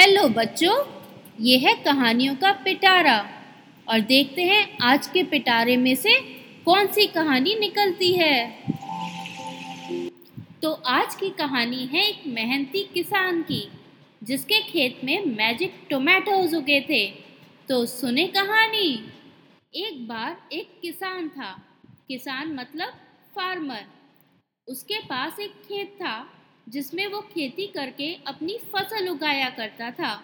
Hello बच्चों, ये है कहानियों का पिटारा। और देखते हैं आज के पिटारे में से कौन सी कहानी निकलती है। तो आज की कहानी है एक मेहनती किसान की, जिसके खेत में मैजिक टोमेटोज उगे थे। तो सुने कहानी। एक बार एक किसान था। किसान मतलब फार्मर उसके पास एक खेत था। जिसमें वो खेती करके अपनी फ़सल उगाया करता था।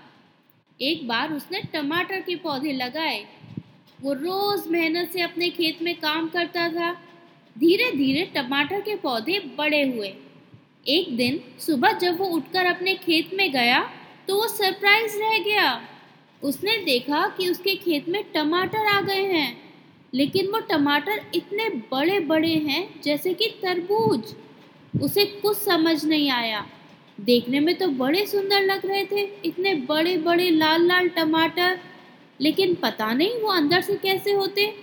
एक बार उसने टमाटर के पौधे लगाए। वो रोज मेहनत से अपने खेत में काम करता था। धीरे धीरे टमाटर के पौधे बड़े हुए। एक दिन सुबह जब वो उठकर अपने खेत में गया तो वो सरप्राइज़ रह गया। उसने देखा कि उसके खेत में टमाटर आ गए हैं। लेकिन वो टमाटर इतने बड़े बड़े हैं, जैसे कि तरबूज। उसे कुछ समझ नहीं आया। देखने में तो बड़े सुंदर लग रहे थे, इतने बड़े बड़े लाल लाल टमाटर। लेकिन पता नहीं वो अंदर से कैसे होते।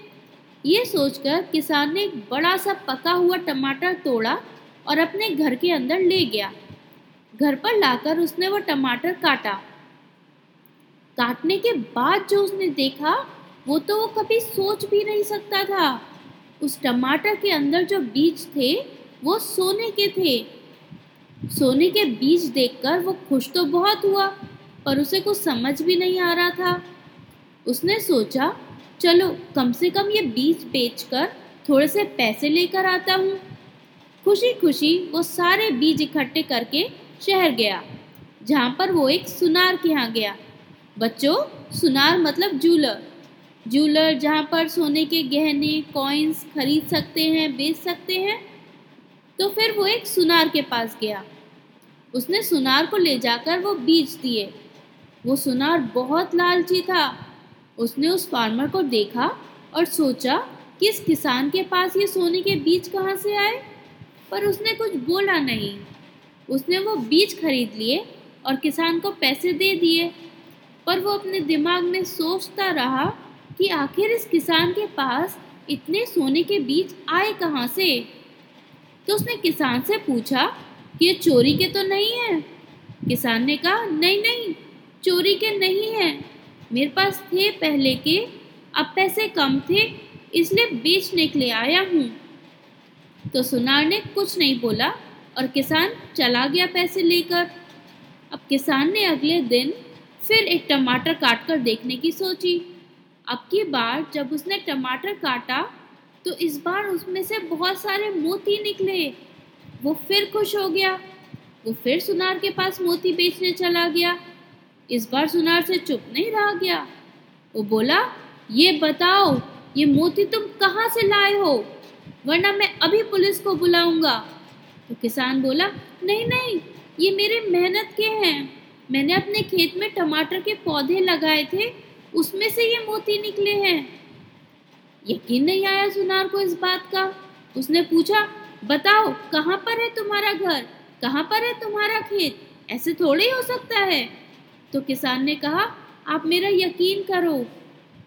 ये सोचकर किसान ने एक बड़ा सा पका हुआ टमाटर तोड़ा और अपने घर के अंदर ले गया। घर पर लाकर उसने वो टमाटर काटा। काटने के बाद जो उसने देखा, वो तो वो कभी सोच भी नहीं सकता था। उस टमाटर के अंदर जो बीज थे वो सोने के थे। सोने के बीज देखकर वो खुश तो बहुत हुआ, पर उसे कुछ समझ भी नहीं आ रहा था। उसने सोचा, चलो, कम से कम ये बीज बेचकर थोड़े से पैसे लेकर आता हूँ। खुशी खुशी वो सारे बीज इकट्ठे करके शहर गया, जहाँ पर वो एक सुनार के यहाँ गया। बच्चों, सुनार मतलब जूलर जूलर जहाँ पर सोने के गहने कॉइन्स खरीद सकते हैं, बेच सकते हैं। तो फिर वो एक सुनार के पास गया। उसने सुनार को ले जाकर वो बीज दिए। वो सुनार बहुत लालची था। उसने उस फार्मर को देखा और सोचा कि इस किसान के पास ये सोने के बीज कहाँ से आए? पर उसने कुछ बोला नहीं। उसने वो बीज खरीद लिए और किसान को पैसे दे दिए। पर वो अपने दिमाग में सोचता रहा कि आखिर इस किसान के पास इतने सोने के बीज आए कहाँ से? तो उसने किसान से पूछा कि ये चोरी के तो नहीं है? किसान ने कहा, नहीं नहीं, चोरी के नहीं है। मेरे पास थे पहले के, अब पैसे कम थे, इसलिए बेचने के लिए आया हूँ। तो सुनार ने कुछ नहीं बोला और किसान चला गया पैसे लेकर। अब किसान ने अगले दिन फिर एक टमाटर काट कर देखने की सोची। अब की बार जब उसने टमाटर काटा तो इस बार उसमें से बहुत सारे मोती निकले। वो फिर खुश हो गया। वो फिर सुनार के पास मोती बेचने चला गया। इस बार सुनार से चुप नहीं रहा गया। वो बोला, ये बताओ, ये मोती तुम कहाँ से लाए हो? वरना मैं अभी पुलिस को बुलाऊँगा। तो किसान बोला, नहीं नहीं, ये मेरे मेहनत के हैं। मैंने अपने खेत में टमाटर के पौधे लगाए थे, उसमें से ये मोती निकले हैं। यकीन नहीं आया सुनार को इस बात का? उसने पूछा, बताओ, कहाँ पर है तुम्हारा घर? कहाँ पर है तुम्हारा खेत? ऐसे थोड़े हो सकता है। तो किसान ने कहा, आप मेरा यकीन करो।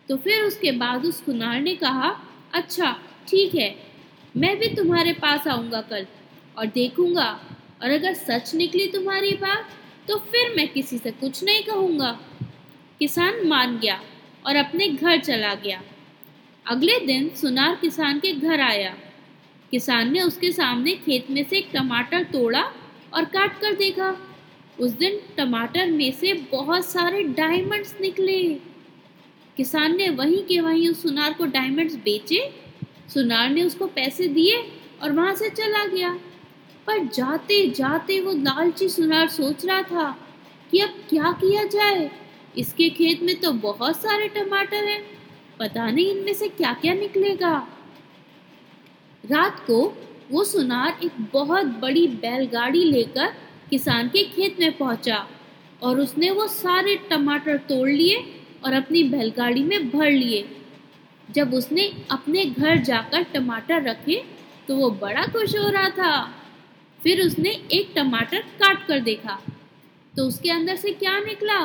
तो फिर उसके बाद उस सुनार ने कहा अच्छा ठीक है, मैं भी तुम्हारे पास आऊँगा कल और देखूँगा। और अगर सच निकली तुम्हारी बात तो फिर मैं किसी से कुछ नहीं कहूँगा। किसान मान गया और अपने घर चला गया। अगले दिन सुनार किसान के घर आया। किसान ने उसके सामने खेत में से एक टमाटर तोड़ा और काट कर देखा। उस दिन टमाटर में से बहुत सारे डायमंड्स निकले। किसान ने वहीं के वहीं उस सुनार को डायमंड्स बेचे। सुनार ने उसको पैसे दिए और वहाँ से चला गया। पर जाते जाते वो लालची सुनार सोच रहा था कि अब क्या किया जाए? इसके खेत में तो बहुत सारे टमाटर हैं। पता नहीं इनमें से क्या क्या निकलेगा। रात को वो सुनार एक बहुत बड़ी बैलगाड़ी लेकर किसान के खेत में पहुँचा और उसने वो सारे टमाटर तोड़ लिए और अपनी बैलगाड़ी में भर लिए। जब उसने अपने घर जाकर टमाटर रखे तो वो बड़ा खुश हो रहा था। फिर उसने एक टमाटर काट कर देखा तो उसके अंदर से क्या निकला?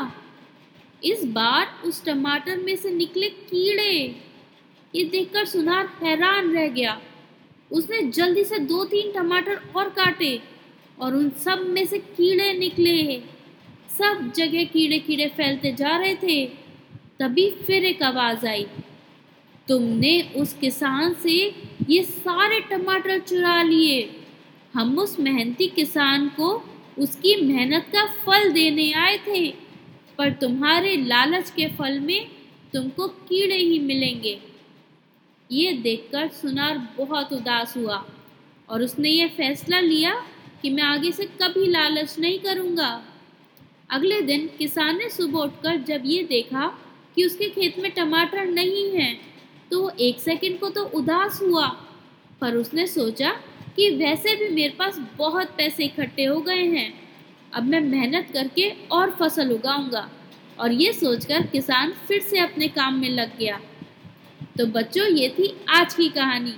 इस बार उस टमाटर में से निकले कीड़े। ये देखकर सुनार हैरान रह गया। उसने जल्दी से दो तीन टमाटर और काटे और उन सब में से कीड़े निकले। सब जगह कीड़े कीड़े फैलते जा रहे थे। तभी फिर एक आवाज़ आई। तुमने उस किसान से ये सारे टमाटर चुरा लिए। हम उस मेहनती किसान को उसकी मेहनत का फल देने आए थे। पर तुम्हारे लालच के फल में तुमको कीड़े ही मिलेंगे। ये देखकर सुनार बहुत उदास हुआ और उसने ये फैसला लिया कि मैं आगे से कभी लालच नहीं करूँगा। अगले दिन किसान ने सुबह उठकर जब ये देखा कि उसके खेत में टमाटर नहीं हैं तो वो एक सेकंड को तो उदास हुआ। पर उसने सोचा कि वैसे भी मेरे पास बहुत पैसे इकट्ठे हो गए हैं। अब मैं मेहनत करके और फ़सल उगाऊँगा। और ये सोचकर किसान फिर से अपने काम में लग गया। तो बच्चों, ये थी आज की कहानी।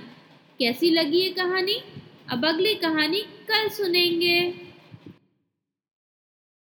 कैसी लगी ये कहानी? अब अगली कहानी कल सुनेंगे।